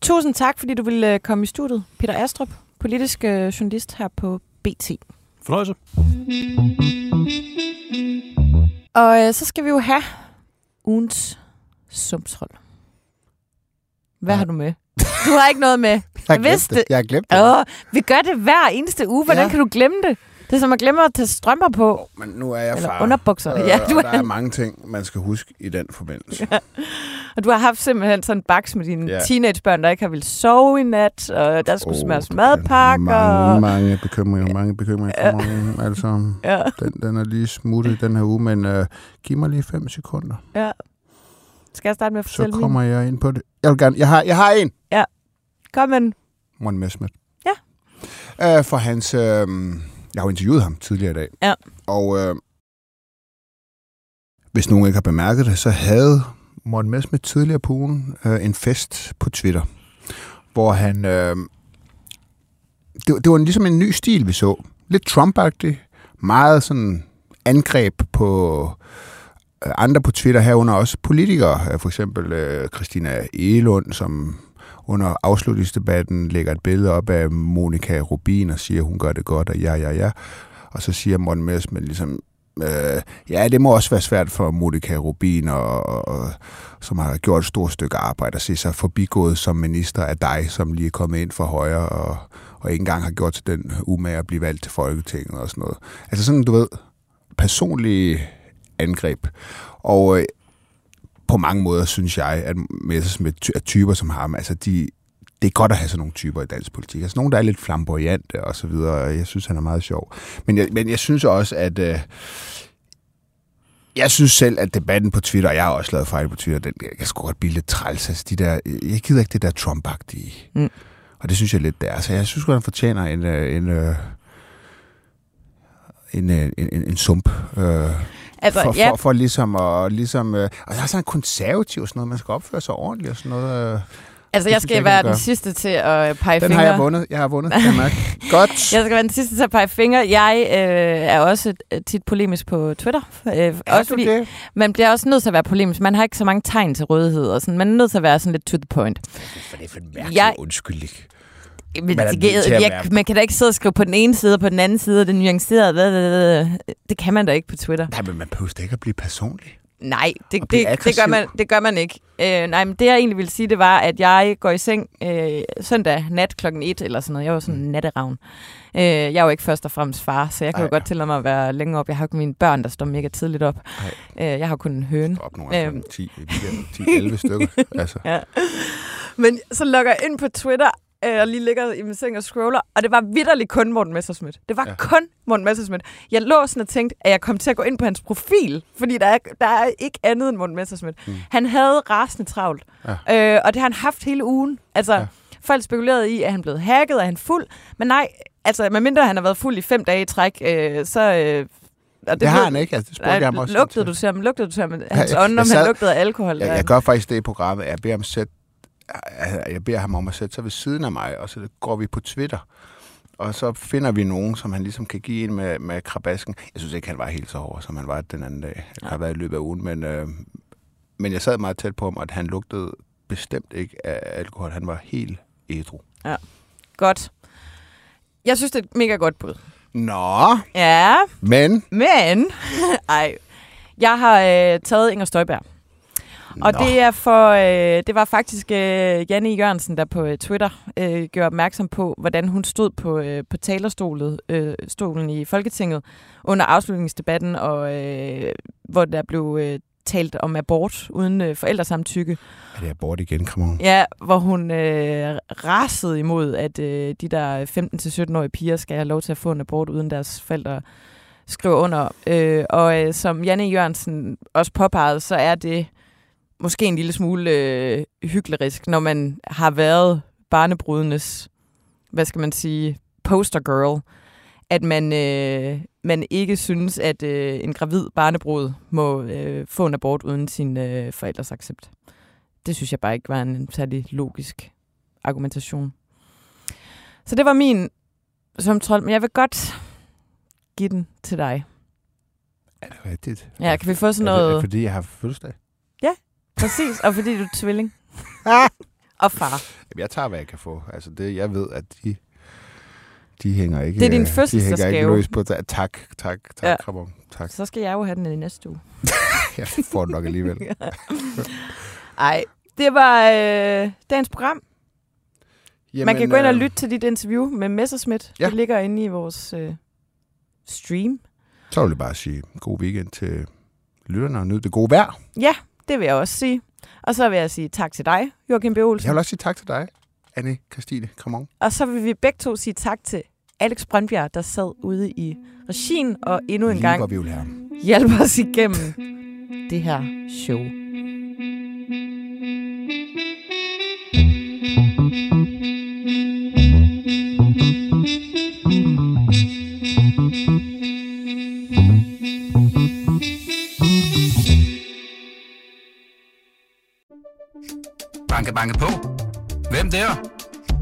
Tusind tak, fordi du ville komme i studiet. Peter Astrup, politisk journalist her på BT.
Fornøjelse.
Og øh, så skal vi jo have ugens sumshold. Hvad ja. har du med? Du har ikke noget med.
jeg har glemt det. Jeg har glemt det.
Åh, vi gør det hver eneste uge. Hvordan ja. kan du glemme det? Det er som at glemme at tage strømper på.
Men nu er jeg
Eller
far.
underbukser.
Øh, ja, du og der er mange ting, man skal huske i den forbindelse. Ja.
Og du har haft simpelthen sådan en baks med dine ja. teenagebørn, der ikke har vil sove i nat, og der skulle oh, smøres madpakker.
Mange, mange bekymringer, mange bekymringer for ja. mig. Altså, ja. den, den er lige smuttet den her uge, men uh, giv mig lige fem sekunder.
Ja. Skal jeg starte med at fortælle
Så kommer min? jeg ind på det. Jeg vil gerne. Jeg har, jeg har en.
Ja. Kom med
Morten Messmith.
Ja.
Uh, for hans... Uh, jeg har jo interviewet ham tidligere i dag.
Ja.
Og uh, hvis nogen ikke har bemærket det, så havde Morten Messmith tidligere på ugen uh, en fest på Twitter, hvor han... Uh, det, det var ligesom en ny stil, vi så. Lidt trump Meget sådan angreb på Øh, andre på Twitter herunder også politikere, øh, for eksempel øh, Christina Elund, som under afslutningsdebatten lægger et billede op af Monika Rubin og siger, at hun gør det godt, og ja, ja, ja. Og så siger Morten Messmann ligesom, øh, ja, det må også være svært for Monika Rubin, og, og, som har gjort et stort stykke arbejde, at se sig forbigået som minister af dig, som lige er kommet ind for højre, og, og ikke engang har gjort til den umage at blive valgt til Folketinget og sådan noget. Altså sådan, du ved, personlige angreb. Og øh, på mange måder synes jeg, at Messersmith er typer som ham, altså de, det er godt at have sådan nogle typer i dansk politik. Altså nogle, der er lidt flamboyante og så videre. Jeg synes, han er meget sjov. Men jeg, men jeg synes også, at... Øh, jeg synes selv, at debatten på Twitter, og jeg har også lavet fejl på Twitter, den, jeg kan sgu godt blive lidt træls. Altså, de der, jeg gider ikke det der Trump-agtige. Mm. Og det synes jeg lidt, det er. Så jeg synes at han fortjener en, øh, en, øh, en, en, en, en sump. Øh, Altså, for, ja. for, for ligesom at... Ligesom, øh, og der er sådan en konservativ og sådan noget, man skal opføre sig ordentligt og sådan noget. Øh.
Altså, jeg skal være den sidste til at pege
den
fingre.
Den har jeg vundet. Jeg har vundet, jeg (laughs) Godt. Jeg
skal være den sidste til at pege fingre. Jeg øh, er også øh, tit polemisk på Twitter. Øh, er også fordi det? Man bliver også nødt til at være polemisk. Man har ikke så mange tegn til rådighed. Og sådan. Man er nødt til at være sådan lidt to the point.
For det er for en mærkelig jeg, undskyldning.
Men, man, det, jeg, jeg, man kan da ikke sidde og skrive på den ene side og på den anden side, og det nuancerede. Det kan man da ikke på Twitter.
Nej, men man behøver ikke at blive personlig.
Nej, det, det, det, gør man, det gør man ikke. Øh, nej, men det jeg egentlig ville sige, det var, at jeg går i seng øh, søndag nat klokken 1 eller sådan noget. Jeg var sådan en mm. natteravn. Øh, jeg er jo ikke først og fremmest far, så jeg kan Ej. jo godt tillade mig at være længe op. Jeg har jo mine børn, der står mega tidligt op. Øh, jeg har kun en høne.
Op nogle øh, 10-11 stykker. (laughs) Altså. Ja.
Men så logger jeg ind på Twitter, øh, og lige ligger i min seng og scroller, og det var vidderligt kun Morten Messersmith. Det var ja. kun Morten Messersmith. Jeg lå sådan og tænkte, at jeg kom til at gå ind på hans profil, fordi der er, der er ikke andet end Morten Messersmith. Mm. Han havde rasende travlt, ja. øh, og det har han haft hele ugen. Altså, ja. folk spekulerede i, at han blev hacket, er han fuld? Men nej, altså, medmindre han har været fuld i fem dage i træk, øh, så... Øh,
og det, det har han ikke, altså, det spurgte jeg ham også.
Lugtede du til ham? Lugtede du til ham? Hans ånd, om han lugtede af alkohol?
Jeg, jeg gør faktisk det i programmet, jeg beder ham sætte jeg beder ham om at sætte sig ved siden af mig, og så går vi på Twitter. Og så finder vi nogen, som han ligesom kan give ind med, med krabasken. Jeg synes ikke, han var helt så hård, som han var den anden dag. Det har været i løbet af ugen, men, øh, men jeg sad meget tæt på ham, at han lugtede bestemt ikke af alkohol. Han var helt ædru.
Ja, godt. Jeg synes, det er et mega godt bud.
Nå.
Ja.
Men.
Men. (laughs) Ej. Jeg har øh, taget Inger Støjberg. Og det er for øh, det var faktisk øh, Janne Jørgensen, der på øh, Twitter øh, gjorde opmærksom på, hvordan hun stod på, øh, på talerstolen øh, stolen i Folketinget under afslutningsdebatten, og øh, hvor der blev øh, talt om abort uden øh, forældresamtykke.
Er det abort igen, come
Ja, hvor hun øh, rasede imod, at øh, de der 15-17-årige piger skal have lov til at få en abort uden deres forældre skriver under. Øh, og øh, som Janne Jørgensen også påpegede, så er det måske en lille smule øh, hyklerisk, når man har været barnebrudenes, hvad skal man sige, poster girl, at man, øh, man ikke synes, at øh, en gravid barnebrud må øh, få en abort uden sin øh, forældres accept. Det synes jeg bare ikke var en særlig logisk argumentation. Så det var min som trold, men jeg vil godt give den til dig.
Er det rigtigt?
Ja, kan vi få sådan noget...
Er det, er det fordi, jeg har fødselsdag?
Præcis, og fordi du er tvilling. (laughs) og far.
Jamen, jeg tager, hvad jeg kan få. Altså, det, jeg ved, at de, de hænger ikke...
Det er din fødselsdagsgave.
De hænger ikke løs på... Tak, tak, tak, ja. Ramon. Tak.
Så skal jeg jo have den i næste uge. (laughs)
jeg får den nok alligevel. (laughs)
Ej, det var øh, dagens program. Jamen, Man kan gå ind og øh, lytte til dit interview med Messerschmidt. Ja. Det ligger inde i vores øh, stream.
Så vil jeg bare sige god weekend til lytterne og nyde det gode vejr.
Ja, det vil jeg også sige. Og så vil jeg sige tak til dig, Joachim B. Olsen.
Jeg vil også sige tak til dig, Anne Christine. Come on.
Og så vil vi begge to sige tak til Alex Brøndbjerg, der sad ude i regien og endnu en Lige gang
vi
hjælper os igennem det her show.